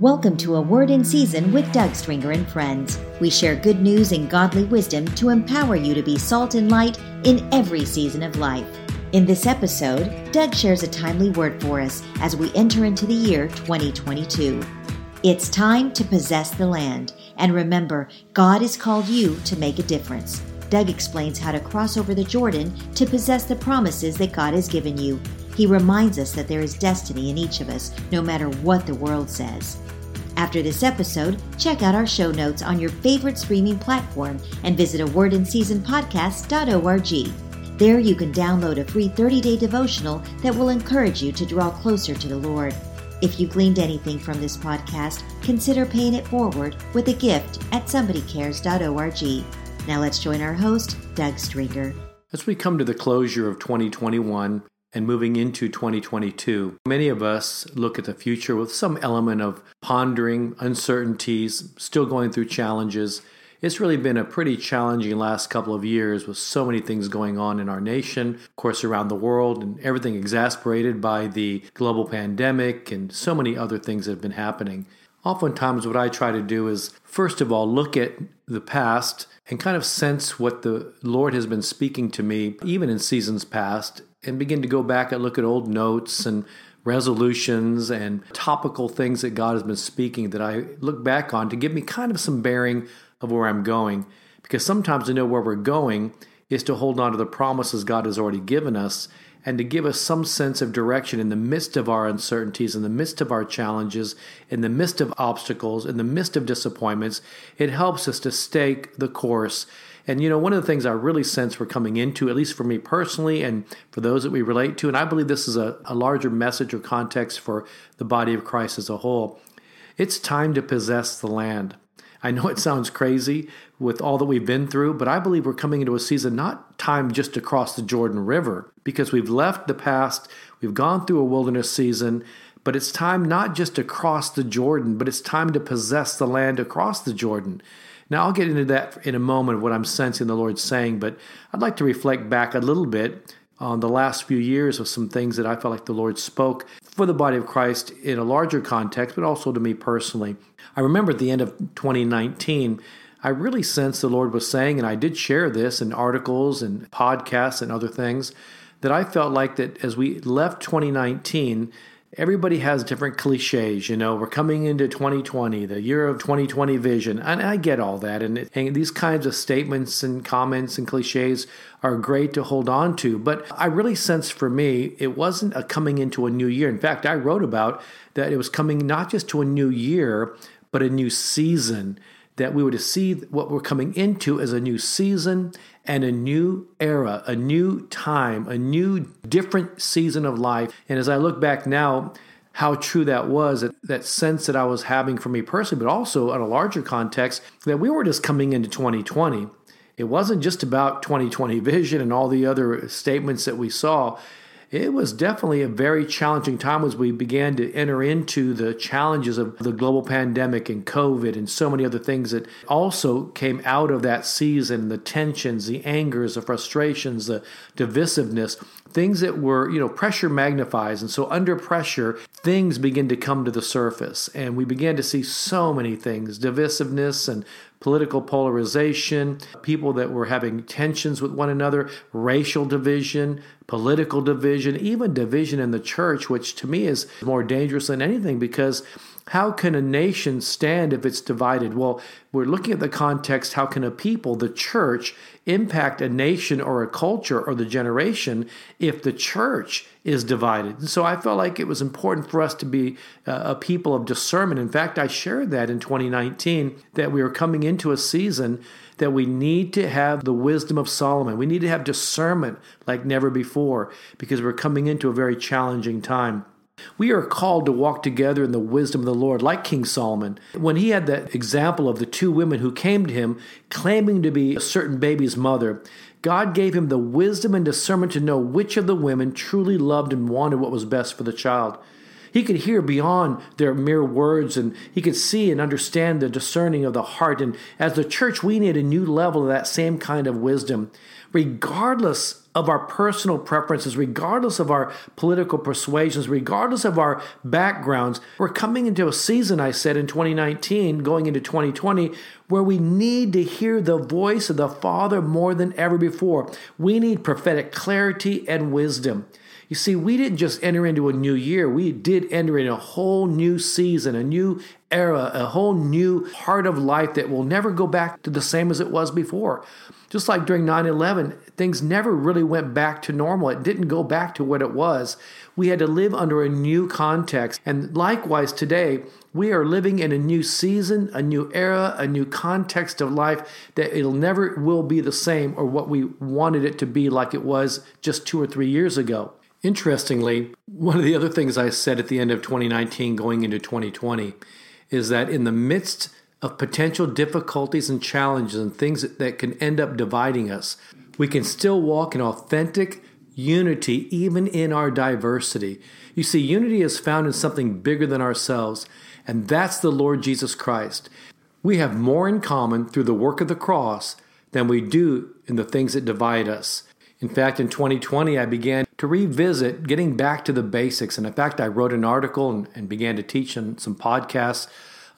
Welcome to A Word in Season with Doug Stringer and friends. We share good news and godly wisdom to empower you to be salt and light in every season of life. In this episode, Doug shares a timely word for us as we enter into the year 2022. It's time to possess the land, and remember, God has called you to make a difference. Doug explains how to cross over the Jordan to possess the promises that God has given you. He reminds us that there is destiny in each of us, no matter what the world says. After this episode, check out our show notes on your favorite streaming platform and visit a wordinseasonpodcast.org. There you can download a free 30-day devotional that will encourage you to draw closer to the Lord. If you gleaned anything from this podcast, consider paying it forward with a gift at somebodycares.org. Now let's join our host, Doug Stringer. As we come to the closure of 2021, and moving into 2022, many of us look at the future with some element of pondering, uncertainties, still going through challenges. It's really been a pretty challenging last couple of years with so many things going on in our nation, of course, around the world, and everything exasperated by the global pandemic and so many other things that have been happening. Oftentimes, what I try to do is, first of all, look at the past and kind of sense what the Lord has been speaking to me, even in seasons past, and begin to go back and look at old notes and resolutions and topical things that God has been speaking that I look back on to give me kind of some bearing of where I'm going. Because sometimes to know where we're going is to hold on to the promises God has already given us and to give us some sense of direction in the midst of our uncertainties, in the midst of our challenges, in the midst of obstacles, in the midst of disappointments. It helps us to stake the course and you know, one of the things I really sense we're coming into, at least for me personally, and for those that we relate to, and I believe this is a, a larger message or context for the body of Christ as a whole, it's time to possess the land. I know it sounds crazy with all that we've been through, but I believe we're coming into a season not time just to cross the Jordan River because we've left the past, we've gone through a wilderness season, but it's time not just to cross the Jordan, but it's time to possess the land across the Jordan. Now, I'll get into that in a moment of what I'm sensing the Lord saying, but I'd like to reflect back a little bit on the last few years of some things that I felt like the Lord spoke for the body of Christ in a larger context, but also to me personally. I remember at the end of 2019, I really sensed the Lord was saying, and I did share this in articles and podcasts and other things, that I felt like that as we left 2019, everybody has different cliches. You know, we're coming into 2020, the year of 2020 vision. And I get all that. And, it, and, these kinds of statements and comments and cliches are great to hold on to. But I really sense for me, it wasn't a coming into a new year. In fact, I wrote about that it was coming not just to a new year, but a new season that we were to see what we're coming into as a new season and a new era, a new time, a new different season of life. And as I look back now, how true that was, that, that sense that I was having for me personally, but also on a larger context, that we were just coming into 2020. It wasn't just about 2020 vision and all the other statements that we saw it was definitely a very challenging time as we began to enter into the challenges of the global pandemic and COVID and so many other things that also came out of that season the tensions, the angers, the frustrations, the divisiveness, things that were, you know, pressure magnifies. And so under pressure, things begin to come to the surface. And we began to see so many things divisiveness and political polarization, people that were having tensions with one another, racial division, political division, even division in the church, which to me is more dangerous than anything because how can a nation stand if it's divided? Well, we're looking at the context how can a people, the church, impact a nation or a culture or the generation if the church is divided? And so I felt like it was important for us to be uh, a people of discernment. In fact, I shared that in 2019 that we were coming into a season that we need to have the wisdom of Solomon. We need to have discernment like never before because we're coming into a very challenging time. We are called to walk together in the wisdom of the Lord, like King Solomon. When he had that example of the two women who came to him claiming to be a certain baby's mother, God gave him the wisdom and discernment to know which of the women truly loved and wanted what was best for the child. He could hear beyond their mere words and he could see and understand the discerning of the heart. And as the church, we need a new level of that same kind of wisdom, regardless of our personal preferences, regardless of our political persuasions, regardless of our backgrounds. We're coming into a season, I said, in 2019, going into 2020, where we need to hear the voice of the Father more than ever before. We need prophetic clarity and wisdom. You see, we didn't just enter into a new year, we did enter in a whole new season, a new era, a whole new part of life that will never go back to the same as it was before. Just like during 9 11, things never really went back to normal. It didn't go back to what it was. We had to live under a new context. And likewise, today, we are living in a new season, a new era, a new context of life that it'll never will be the same or what we wanted it to be like it was just two or three years ago. Interestingly, one of the other things I said at the end of 2019 going into 2020 is that in the midst of potential difficulties and challenges and things that can end up dividing us, we can still walk in authentic unity even in our diversity. You see, unity is found in something bigger than ourselves, and that's the Lord Jesus Christ. We have more in common through the work of the cross than we do in the things that divide us. In fact, in 2020, I began to revisit getting back to the basics. And in fact, I wrote an article and, and began to teach in some podcasts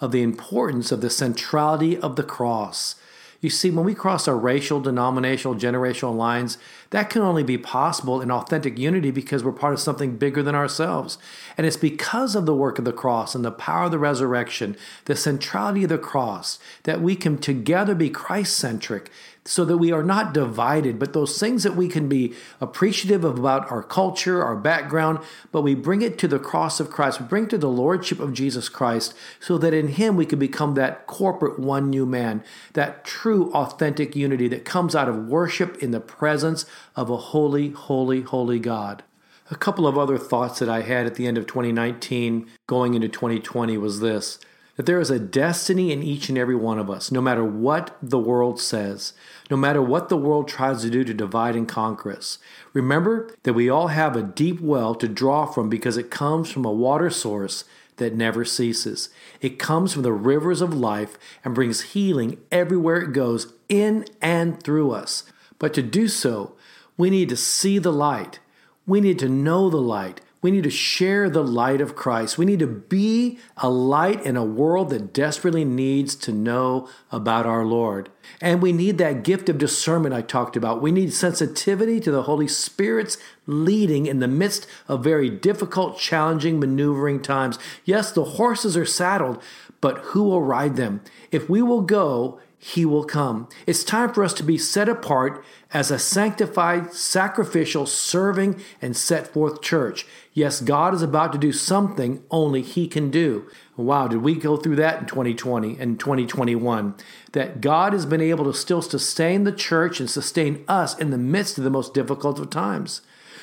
of the importance of the centrality of the cross. You see, when we cross our racial, denominational, generational lines, that can only be possible in authentic unity because we're part of something bigger than ourselves. And it's because of the work of the cross and the power of the resurrection, the centrality of the cross, that we can together be Christ centric so that we are not divided, but those things that we can be appreciative of about our culture, our background, but we bring it to the cross of Christ. We bring it to the Lordship of Jesus Christ so that in Him we can become that corporate one new man, that true authentic unity that comes out of worship in the presence of a holy, holy, holy God. A couple of other thoughts that I had at the end of 2019 going into 2020 was this that there is a destiny in each and every one of us, no matter what the world says, no matter what the world tries to do to divide and conquer us. Remember that we all have a deep well to draw from because it comes from a water source that never ceases. It comes from the rivers of life and brings healing everywhere it goes, in and through us. But to do so, we need to see the light. We need to know the light. We need to share the light of Christ. We need to be a light in a world that desperately needs to know about our Lord. And we need that gift of discernment I talked about. We need sensitivity to the Holy Spirit's leading in the midst of very difficult, challenging, maneuvering times. Yes, the horses are saddled, but who will ride them? If we will go, he will come. It's time for us to be set apart as a sanctified, sacrificial, serving, and set forth church. Yes, God is about to do something only He can do. Wow, did we go through that in 2020 and 2021? That God has been able to still sustain the church and sustain us in the midst of the most difficult of times.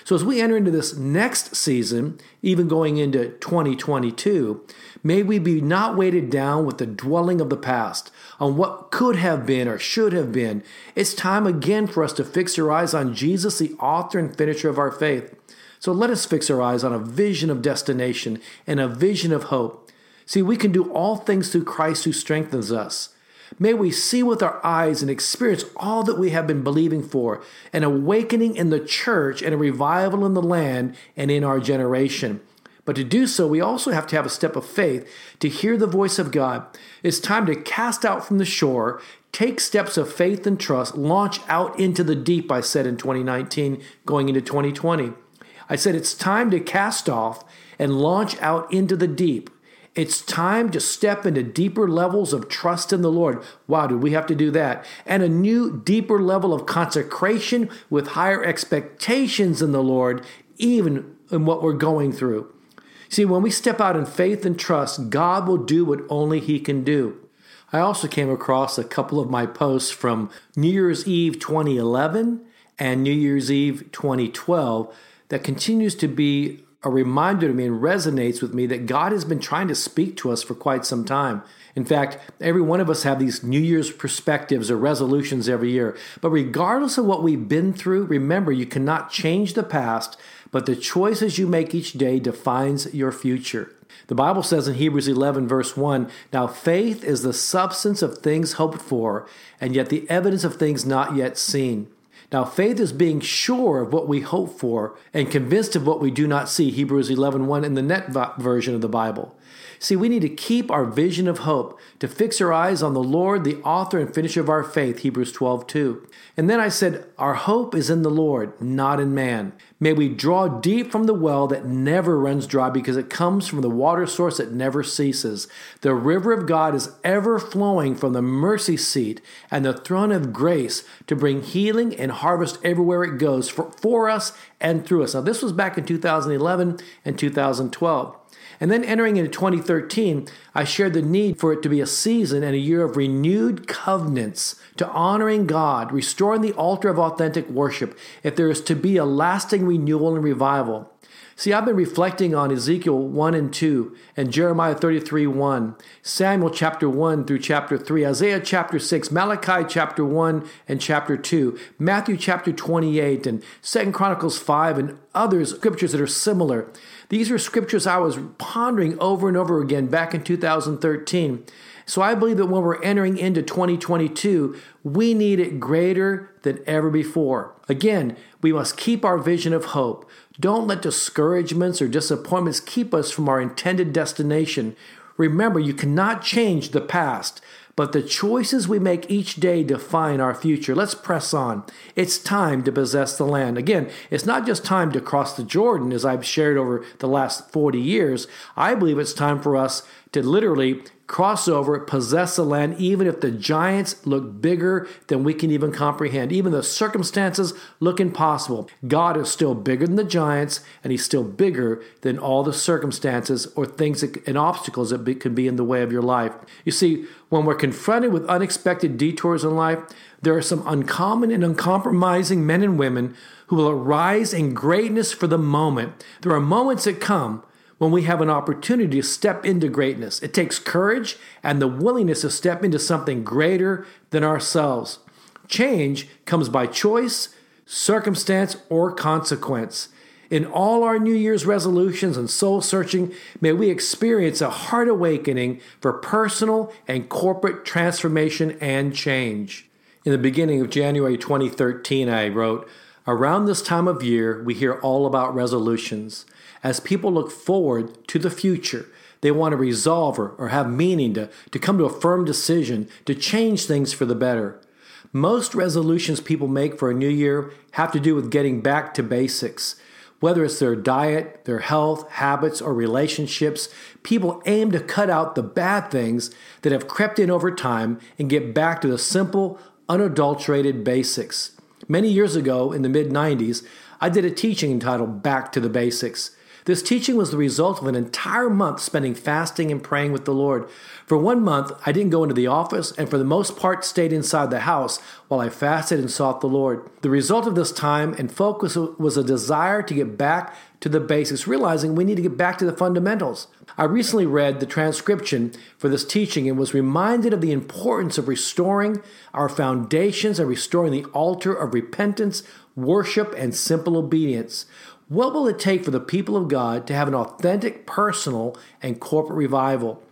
So, as we enter into this next season, even going into 2022, may we be not weighted down with the dwelling of the past on what could have been or should have been. It's time again for us to fix our eyes on Jesus, the author and finisher of our faith. So, let us fix our eyes on a vision of destination and a vision of hope. See, we can do all things through Christ who strengthens us. May we see with our eyes and experience all that we have been believing for an awakening in the church and a revival in the land and in our generation. But to do so, we also have to have a step of faith to hear the voice of God. It's time to cast out from the shore, take steps of faith and trust, launch out into the deep, I said in 2019, going into 2020. I said it's time to cast off and launch out into the deep. It's time to step into deeper levels of trust in the Lord. Wow, did we have to do that? And a new, deeper level of consecration with higher expectations in the Lord, even in what we're going through. See, when we step out in faith and trust, God will do what only He can do. I also came across a couple of my posts from New Year's Eve 2011 and New Year's Eve 2012 that continues to be a reminder to me and resonates with me that God has been trying to speak to us for quite some time. In fact, every one of us have these New Year's perspectives or resolutions every year. But regardless of what we've been through, remember you cannot change the past, but the choices you make each day defines your future. The Bible says in Hebrews 11, verse 1 Now faith is the substance of things hoped for, and yet the evidence of things not yet seen. Now, faith is being sure of what we hope for and convinced of what we do not see. Hebrews 11 1 in the net version of the Bible. See, we need to keep our vision of hope, to fix our eyes on the Lord, the author and finisher of our faith, Hebrews 12 2. And then I said, Our hope is in the Lord, not in man. May we draw deep from the well that never runs dry because it comes from the water source that never ceases. The river of God is ever flowing from the mercy seat and the throne of grace to bring healing and harvest everywhere it goes for, for us and through us. Now, this was back in 2011 and 2012. And then entering into 2013, I shared the need for it to be a season and a year of renewed covenants to honoring God, restoring the altar of authentic worship, if there is to be a lasting renewal and revival. See, I've been reflecting on Ezekiel 1 and 2, and Jeremiah 33 1, Samuel chapter 1 through chapter 3, Isaiah chapter 6, Malachi chapter 1 and chapter 2, Matthew chapter 28, and 2 Chronicles 5, and others scriptures that are similar. These are scriptures I was pondering over and over again back in 2013. So I believe that when we're entering into 2022, we need it greater than ever before. Again, we must keep our vision of hope. Don't let discouragements or disappointments keep us from our intended destination. Remember, you cannot change the past, but the choices we make each day define our future. Let's press on. It's time to possess the land. Again, it's not just time to cross the Jordan, as I've shared over the last 40 years. I believe it's time for us to literally cross over, possess the land, even if the giants look bigger than we can even comprehend. Even the circumstances look impossible. God is still bigger than the giants, and He's still bigger than all the circumstances or things that, and obstacles that be, can be in the way of your life. You see, when we're confronted with unexpected detours in life, there are some uncommon and uncompromising men and women who will arise in greatness for the moment. There are moments that come when we have an opportunity to step into greatness. It takes courage and the willingness to step into something greater than ourselves. Change comes by choice, circumstance, or consequence. In all our New Year's resolutions and soul searching, may we experience a heart awakening for personal and corporate transformation and change. In the beginning of January 2013, I wrote, Around this time of year, we hear all about resolutions. As people look forward to the future, they want to resolve or, or have meaning, to, to come to a firm decision, to change things for the better. Most resolutions people make for a new year have to do with getting back to basics. Whether it's their diet, their health, habits, or relationships, people aim to cut out the bad things that have crept in over time and get back to the simple, unadulterated basics. Many years ago, in the mid 90s, I did a teaching entitled Back to the Basics. This teaching was the result of an entire month spending fasting and praying with the Lord. For one month, I didn't go into the office and for the most part stayed inside the house while I fasted and sought the Lord. The result of this time and focus was a desire to get back to the basics, realizing we need to get back to the fundamentals. I recently read the transcription for this teaching and was reminded of the importance of restoring our foundations and restoring the altar of repentance, worship, and simple obedience. What will it take for the people of God to have an authentic personal and corporate revival?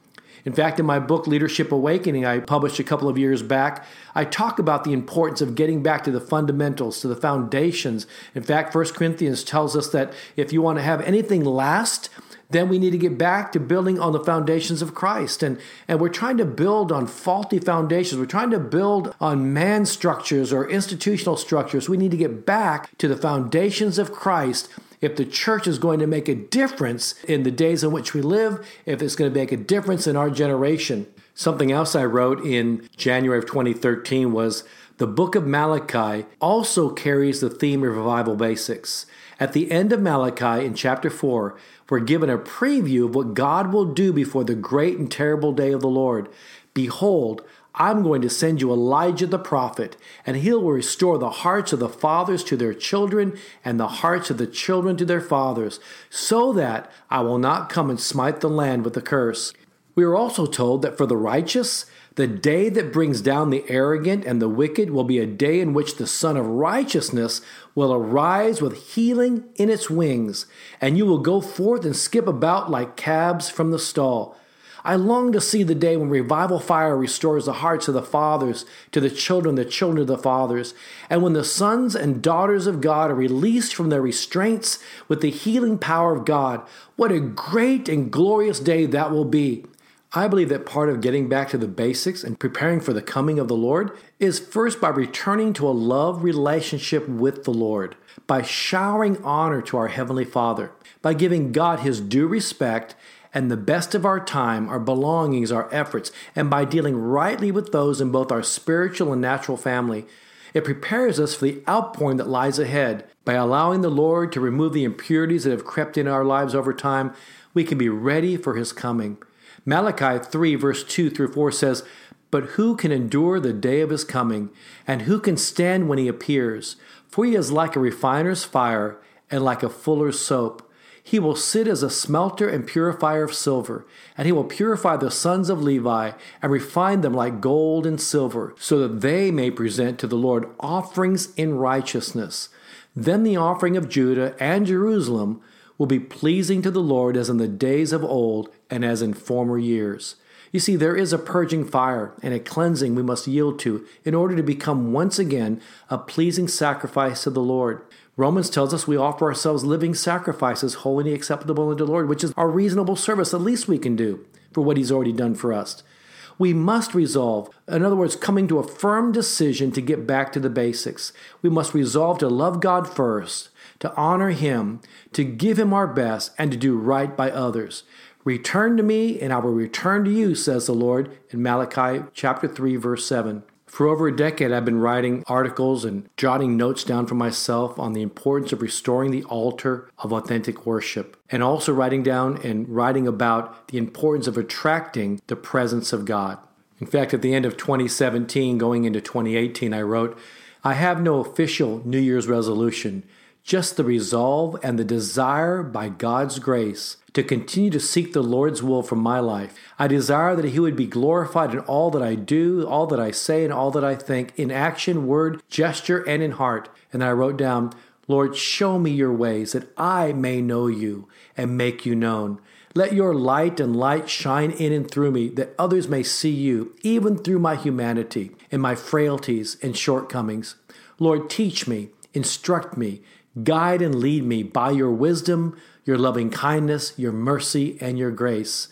In fact, in my book, Leadership Awakening, I published a couple of years back, I talk about the importance of getting back to the fundamentals, to the foundations. In fact, 1 Corinthians tells us that if you want to have anything last, then we need to get back to building on the foundations of Christ. And, and we're trying to build on faulty foundations. We're trying to build on man structures or institutional structures. We need to get back to the foundations of Christ if the church is going to make a difference in the days in which we live, if it's going to make a difference in our generation. Something else I wrote in January of 2013 was the book of Malachi also carries the theme of revival basics. At the end of Malachi in chapter 4, we're given a preview of what God will do before the great and terrible day of the Lord. Behold, I'm going to send you Elijah the prophet, and he will restore the hearts of the fathers to their children, and the hearts of the children to their fathers, so that I will not come and smite the land with a curse. We are also told that for the righteous, the day that brings down the arrogant and the wicked will be a day in which the Sun of Righteousness will arise with healing in its wings, and you will go forth and skip about like calves from the stall. I long to see the day when revival fire restores the hearts of the fathers to the children, the children of the fathers, and when the sons and daughters of God are released from their restraints with the healing power of God. What a great and glorious day that will be. I believe that part of getting back to the basics and preparing for the coming of the Lord is first by returning to a love relationship with the Lord, by showering honor to our Heavenly Father, by giving God His due respect and the best of our time, our belongings, our efforts, and by dealing rightly with those in both our spiritual and natural family. It prepares us for the outpouring that lies ahead. By allowing the Lord to remove the impurities that have crept into our lives over time, we can be ready for His coming. Malachi 3, verse 2 through 4 says, But who can endure the day of His coming? And who can stand when He appears? For He is like a refiner's fire and like a fuller's soap. He will sit as a smelter and purifier of silver, and he will purify the sons of Levi and refine them like gold and silver, so that they may present to the Lord offerings in righteousness. Then the offering of Judah and Jerusalem will be pleasing to the Lord as in the days of old and as in former years. You see, there is a purging fire and a cleansing we must yield to in order to become once again a pleasing sacrifice to the Lord. Romans tells us we offer ourselves living sacrifices, holy and acceptable unto the Lord, which is our reasonable service, the least we can do for what He's already done for us. We must resolve, in other words, coming to a firm decision to get back to the basics. We must resolve to love God first, to honor Him, to give Him our best, and to do right by others. Return to me, and I will return to you, says the Lord in Malachi chapter 3, verse 7. For over a decade, I've been writing articles and jotting notes down for myself on the importance of restoring the altar of authentic worship, and also writing down and writing about the importance of attracting the presence of God. In fact, at the end of 2017, going into 2018, I wrote, I have no official New Year's resolution, just the resolve and the desire by God's grace to continue to seek the Lord's will for my life. I desire that He would be glorified in all that I do, all that I say, and all that I think, in action, word, gesture, and in heart. And I wrote down, Lord, show me your ways that I may know you and make you known. Let your light and light shine in and through me that others may see you, even through my humanity and my frailties and shortcomings. Lord, teach me, instruct me, guide and lead me by your wisdom, your loving kindness, your mercy, and your grace.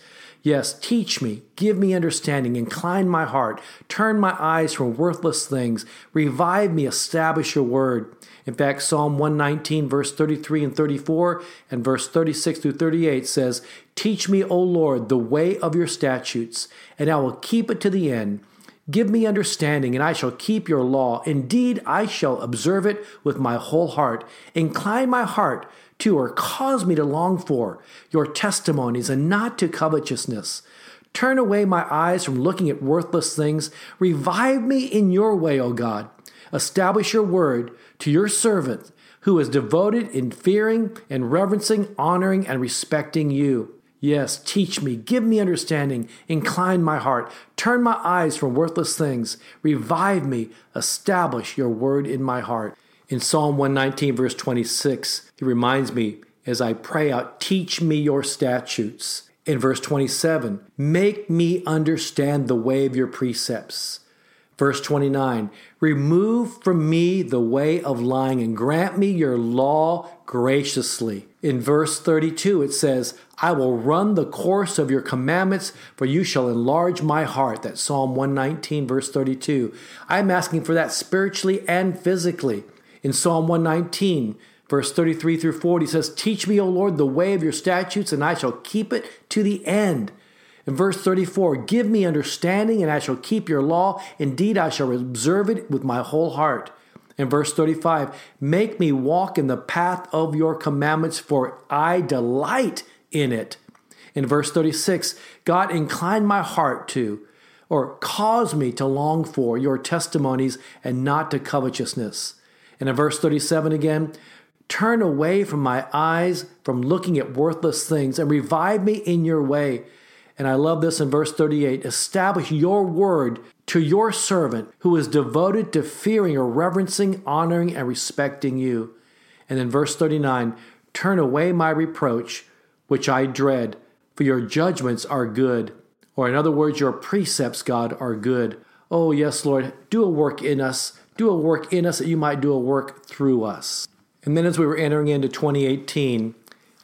Yes, teach me, give me understanding, incline my heart, turn my eyes from worthless things, revive me, establish your word. In fact, Psalm 119, verse 33 and 34, and verse 36 through 38 says, Teach me, O Lord, the way of your statutes, and I will keep it to the end. Give me understanding, and I shall keep your law. Indeed, I shall observe it with my whole heart. Incline my heart to or cause me to long for your testimonies and not to covetousness. Turn away my eyes from looking at worthless things. Revive me in your way, O God. Establish your word to your servant who is devoted in fearing and reverencing, honoring, and respecting you. Yes, teach me, give me understanding, incline my heart, turn my eyes from worthless things, revive me, establish your word in my heart. In Psalm 119, verse 26, he reminds me as I pray out, teach me your statutes. In verse 27, make me understand the way of your precepts. Verse 29, remove from me the way of lying and grant me your law graciously. In verse 32, it says, I will run the course of your commandments, for you shall enlarge my heart. That's Psalm 119, verse 32. I'm asking for that spiritually and physically. In Psalm 119, verse 33 through 40 says, Teach me, O Lord, the way of your statutes, and I shall keep it to the end. In verse 34, Give me understanding, and I shall keep your law. Indeed, I shall observe it with my whole heart. In verse 35, Make me walk in the path of your commandments, for I delight in it. In verse 36, God, incline my heart to, or cause me to long for your testimonies and not to covetousness. And in verse 37 again, turn away from my eyes from looking at worthless things and revive me in your way. And I love this in verse 38 establish your word to your servant who is devoted to fearing or reverencing, honoring, and respecting you. And then verse 39 turn away my reproach, which I dread, for your judgments are good. Or, in other words, your precepts, God, are good. Oh, yes, Lord, do a work in us. Do a work in us that you might do a work through us. And then as we were entering into 2018,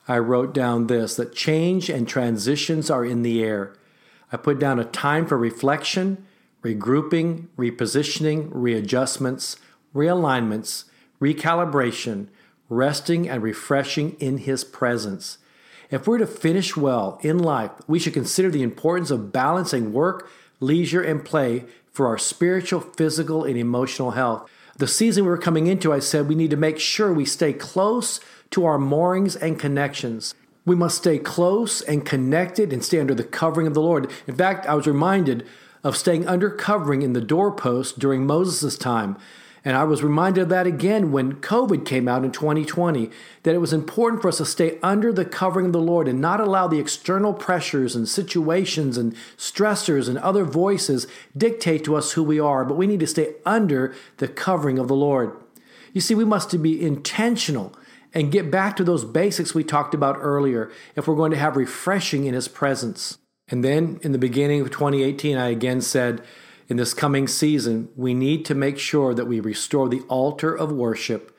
I wrote down this that change and transitions are in the air. I put down a time for reflection, regrouping, repositioning, readjustments, realignments, recalibration, resting, and refreshing in His presence. If we're to finish well in life, we should consider the importance of balancing work, leisure, and play for our spiritual, physical, and emotional health. The season we're coming into, I said we need to make sure we stay close to our moorings and connections. We must stay close and connected and stay under the covering of the Lord. In fact, I was reminded of staying under covering in the doorpost during Moses' time. And I was reminded of that again when COVID came out in 2020, that it was important for us to stay under the covering of the Lord and not allow the external pressures and situations and stressors and other voices dictate to us who we are, but we need to stay under the covering of the Lord. You see, we must be intentional and get back to those basics we talked about earlier if we're going to have refreshing in His presence. And then in the beginning of 2018, I again said, in this coming season, we need to make sure that we restore the altar of worship,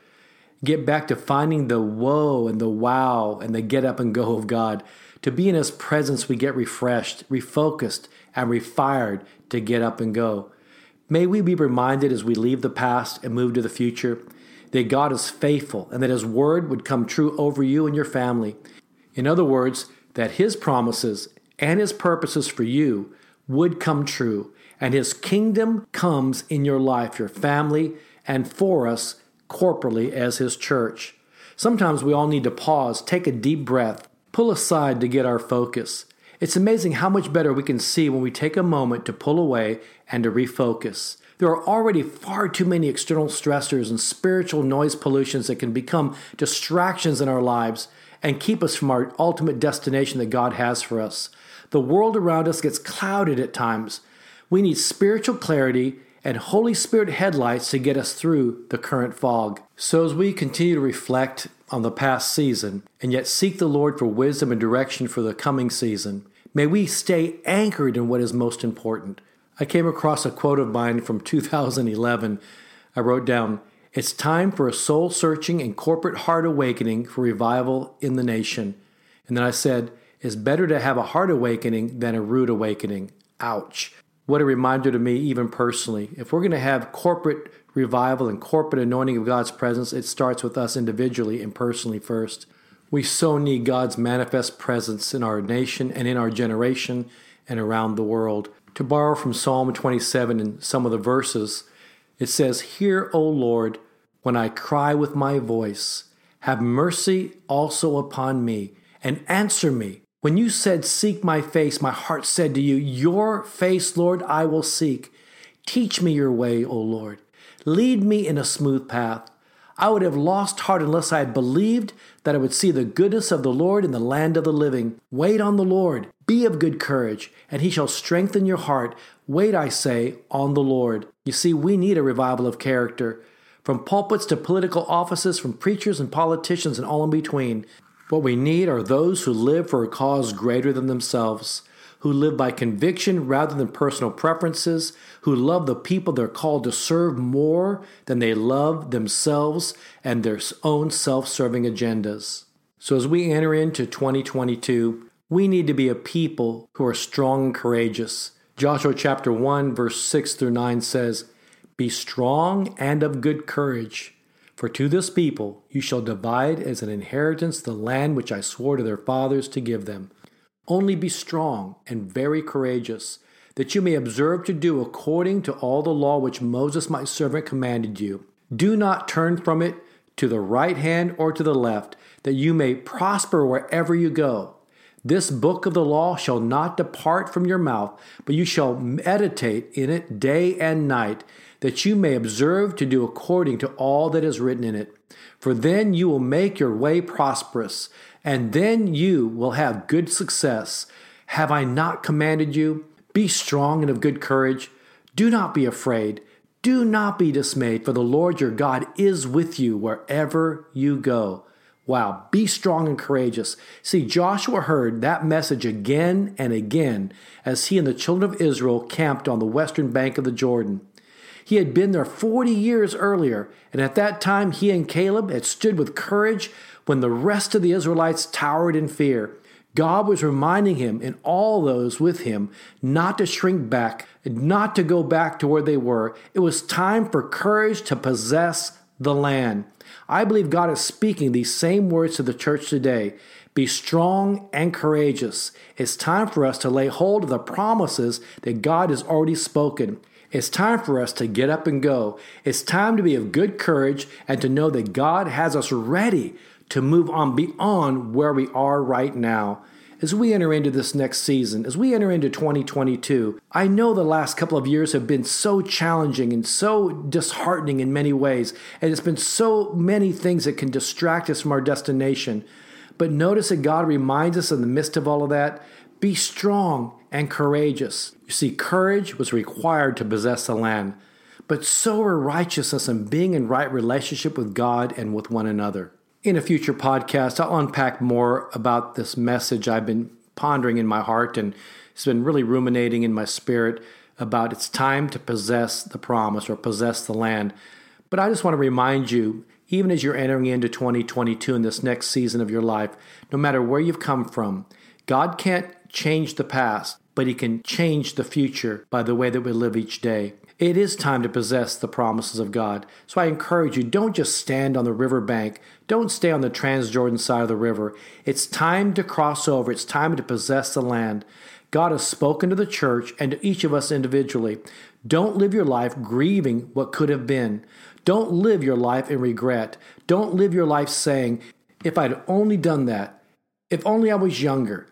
get back to finding the whoa and the wow and the get up and go of God. To be in His presence, we get refreshed, refocused, and refired to get up and go. May we be reminded as we leave the past and move to the future that God is faithful and that His word would come true over you and your family. In other words, that His promises and His purposes for you would come true and his kingdom comes in your life, your family, and for us corporally as his church. Sometimes we all need to pause, take a deep breath, pull aside to get our focus. It's amazing how much better we can see when we take a moment to pull away and to refocus. There are already far too many external stressors and spiritual noise pollutions that can become distractions in our lives and keep us from our ultimate destination that God has for us. The world around us gets clouded at times we need spiritual clarity and Holy Spirit headlights to get us through the current fog. So, as we continue to reflect on the past season and yet seek the Lord for wisdom and direction for the coming season, may we stay anchored in what is most important. I came across a quote of mine from 2011. I wrote down, It's time for a soul searching and corporate heart awakening for revival in the nation. And then I said, It's better to have a heart awakening than a rude awakening. Ouch. What a reminder to me, even personally. If we're going to have corporate revival and corporate anointing of God's presence, it starts with us individually and personally first. We so need God's manifest presence in our nation and in our generation and around the world. To borrow from Psalm 27 and some of the verses, it says, Hear, O Lord, when I cry with my voice. Have mercy also upon me, and answer me when you said, Seek my face, my heart said to you, Your face, Lord, I will seek. Teach me your way, O Lord. Lead me in a smooth path. I would have lost heart unless I had believed that I would see the goodness of the Lord in the land of the living. Wait on the Lord. Be of good courage, and he shall strengthen your heart. Wait, I say, on the Lord. You see, we need a revival of character. From pulpits to political offices, from preachers and politicians and all in between, what we need are those who live for a cause greater than themselves, who live by conviction rather than personal preferences, who love the people they're called to serve more than they love themselves and their own self serving agendas. So, as we enter into 2022, we need to be a people who are strong and courageous. Joshua chapter 1, verse 6 through 9 says, Be strong and of good courage. For to this people you shall divide as an inheritance the land which I swore to their fathers to give them. Only be strong and very courageous, that you may observe to do according to all the law which Moses my servant commanded you. Do not turn from it to the right hand or to the left, that you may prosper wherever you go. This book of the law shall not depart from your mouth, but you shall meditate in it day and night that you may observe to do according to all that is written in it. For then you will make your way prosperous, and then you will have good success. Have I not commanded you? Be strong and of good courage. Do not be afraid. Do not be dismayed, for the Lord your God is with you wherever you go. Wow, be strong and courageous. See, Joshua heard that message again and again as he and the children of Israel camped on the western bank of the Jordan. He had been there 40 years earlier, and at that time he and Caleb had stood with courage when the rest of the Israelites towered in fear. God was reminding him and all those with him not to shrink back, not to go back to where they were. It was time for courage to possess the land. I believe God is speaking these same words to the church today. Be strong and courageous. It's time for us to lay hold of the promises that God has already spoken. It's time for us to get up and go. It's time to be of good courage and to know that God has us ready to move on beyond where we are right now. As we enter into this next season, as we enter into 2022, I know the last couple of years have been so challenging and so disheartening in many ways, and it's been so many things that can distract us from our destination. But notice that God reminds us in the midst of all of that be strong and courageous. You see, courage was required to possess the land, but so were righteousness and being in right relationship with God and with one another. In a future podcast, I'll unpack more about this message I've been pondering in my heart and it's been really ruminating in my spirit about it's time to possess the promise or possess the land. But I just want to remind you, even as you're entering into 2022 in this next season of your life, no matter where you've come from, God can't change the past, but He can change the future by the way that we live each day. It is time to possess the promises of God. So I encourage you don't just stand on the riverbank, don't stay on the Transjordan side of the river. It's time to cross over, it's time to possess the land. God has spoken to the church and to each of us individually. Don't live your life grieving what could have been. Don't live your life in regret. Don't live your life saying, if I'd only done that, if only I was younger,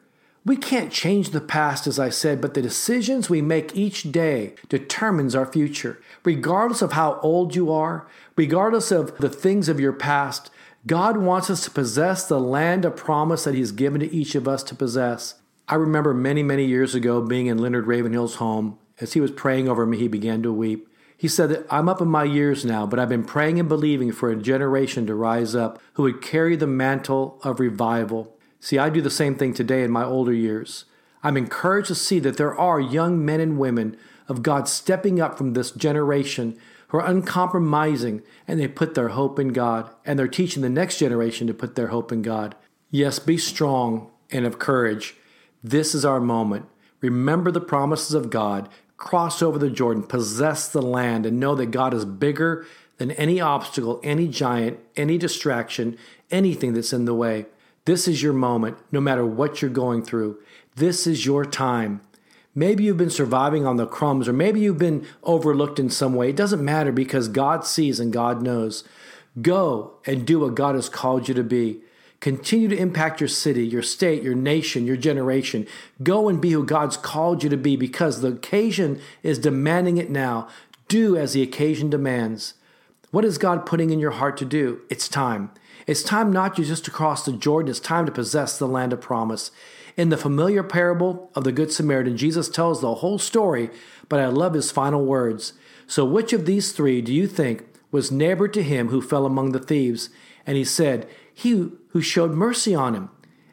we can't change the past, as I said, but the decisions we make each day determines our future. Regardless of how old you are, regardless of the things of your past, God wants us to possess the land of promise that He's given to each of us to possess. I remember many, many years ago being in Leonard Ravenhill's home. As he was praying over me, he began to weep. He said that I'm up in my years now, but I've been praying and believing for a generation to rise up who would carry the mantle of revival. See, I do the same thing today in my older years. I'm encouraged to see that there are young men and women of God stepping up from this generation who are uncompromising and they put their hope in God and they're teaching the next generation to put their hope in God. Yes, be strong and of courage. This is our moment. Remember the promises of God, cross over the Jordan, possess the land, and know that God is bigger than any obstacle, any giant, any distraction, anything that's in the way. This is your moment, no matter what you're going through. This is your time. Maybe you've been surviving on the crumbs, or maybe you've been overlooked in some way. It doesn't matter because God sees and God knows. Go and do what God has called you to be. Continue to impact your city, your state, your nation, your generation. Go and be who God's called you to be because the occasion is demanding it now. Do as the occasion demands. What is God putting in your heart to do? It's time. It's time not just to cross the Jordan, it's time to possess the land of promise. In the familiar parable of the Good Samaritan, Jesus tells the whole story, but I love his final words. So, which of these three do you think was neighbor to him who fell among the thieves? And he said, He who showed mercy on him.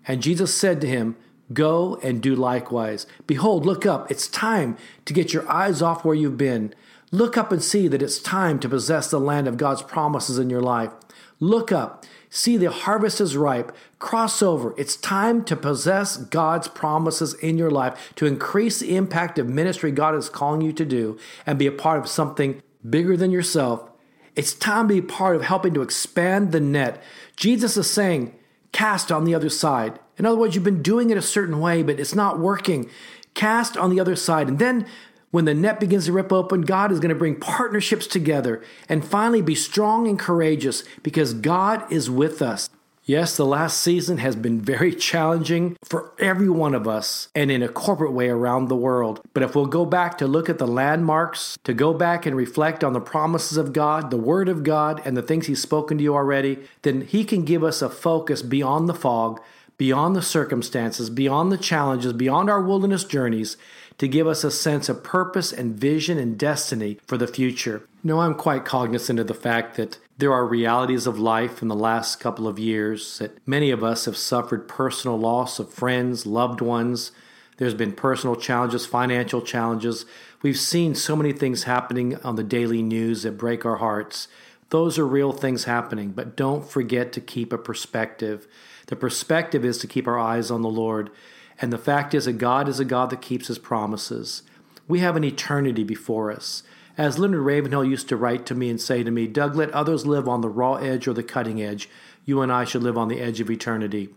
And Jesus said to him, Go and do likewise. Behold, look up. It's time to get your eyes off where you've been. Look up and see that it's time to possess the land of God's promises in your life. Look up. See, the harvest is ripe. Cross over. It's time to possess God's promises in your life, to increase the impact of ministry God is calling you to do, and be a part of something bigger than yourself. It's time to be part of helping to expand the net. Jesus is saying, cast on the other side. In other words, you've been doing it a certain way, but it's not working. Cast on the other side. And then when the net begins to rip open, God is going to bring partnerships together and finally be strong and courageous because God is with us. Yes, the last season has been very challenging for every one of us and in a corporate way around the world. But if we'll go back to look at the landmarks, to go back and reflect on the promises of God, the Word of God, and the things He's spoken to you already, then He can give us a focus beyond the fog beyond the circumstances, beyond the challenges, beyond our wilderness journeys to give us a sense of purpose and vision and destiny for the future. No, I'm quite cognizant of the fact that there are realities of life in the last couple of years that many of us have suffered personal loss of friends, loved ones. There's been personal challenges, financial challenges. We've seen so many things happening on the daily news that break our hearts. Those are real things happening, but don't forget to keep a perspective. The perspective is to keep our eyes on the Lord. And the fact is that God is a God that keeps his promises. We have an eternity before us. As Leonard Ravenhill used to write to me and say to me, Doug, let others live on the raw edge or the cutting edge. You and I should live on the edge of eternity.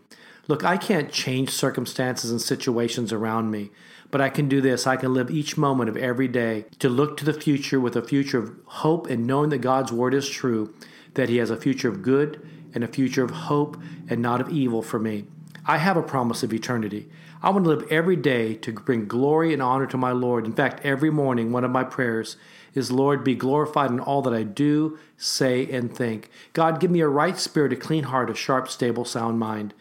Look, I can't change circumstances and situations around me, but I can do this. I can live each moment of every day to look to the future with a future of hope and knowing that God's word is true, that He has a future of good and a future of hope and not of evil for me. I have a promise of eternity. I want to live every day to bring glory and honor to my Lord. In fact, every morning, one of my prayers is, Lord, be glorified in all that I do, say, and think. God, give me a right spirit, a clean heart, a sharp, stable, sound mind.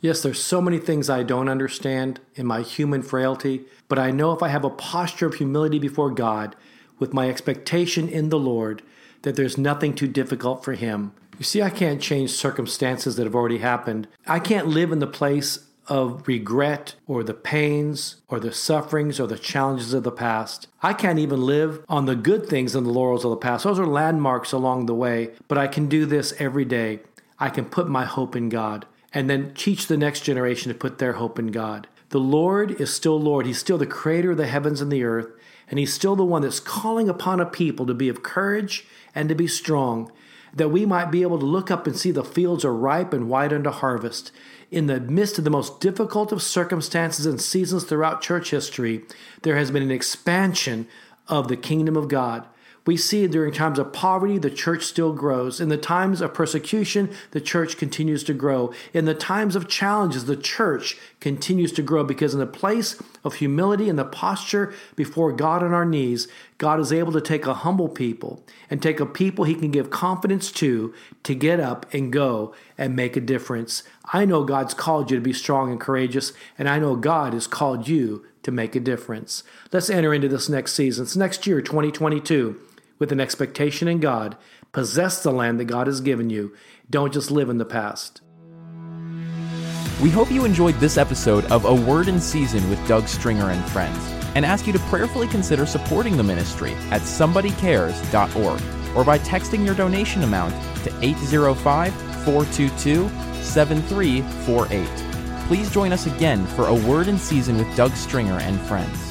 Yes, there's so many things I don't understand in my human frailty, but I know if I have a posture of humility before God, with my expectation in the Lord, that there's nothing too difficult for Him. You see, I can't change circumstances that have already happened. I can't live in the place of regret or the pains or the sufferings or the challenges of the past. I can't even live on the good things and the laurels of the past. Those are landmarks along the way, but I can do this every day. I can put my hope in God and then teach the next generation to put their hope in God. The Lord is still Lord. He's still the creator of the heavens and the earth, and He's still the one that's calling upon a people to be of courage and to be strong that we might be able to look up and see the fields are ripe and white unto harvest. In the midst of the most difficult of circumstances and seasons throughout church history, there has been an expansion of the kingdom of God. We see during times of poverty, the church still grows. In the times of persecution, the church continues to grow. In the times of challenges, the church continues to grow because in the place of humility and the posture before God on our knees, God is able to take a humble people and take a people he can give confidence to to get up and go and make a difference. I know God's called you to be strong and courageous, and I know God has called you to make a difference. Let's enter into this next season. It's next year, 2022 with an expectation in God. Possess the land that God has given you. Don't just live in the past. We hope you enjoyed this episode of A Word in Season with Doug Stringer and Friends and ask you to prayerfully consider supporting the ministry at somebodycares.org or by texting your donation amount to 805 422 7348. Please join us again for A Word in Season with Doug Stringer and Friends.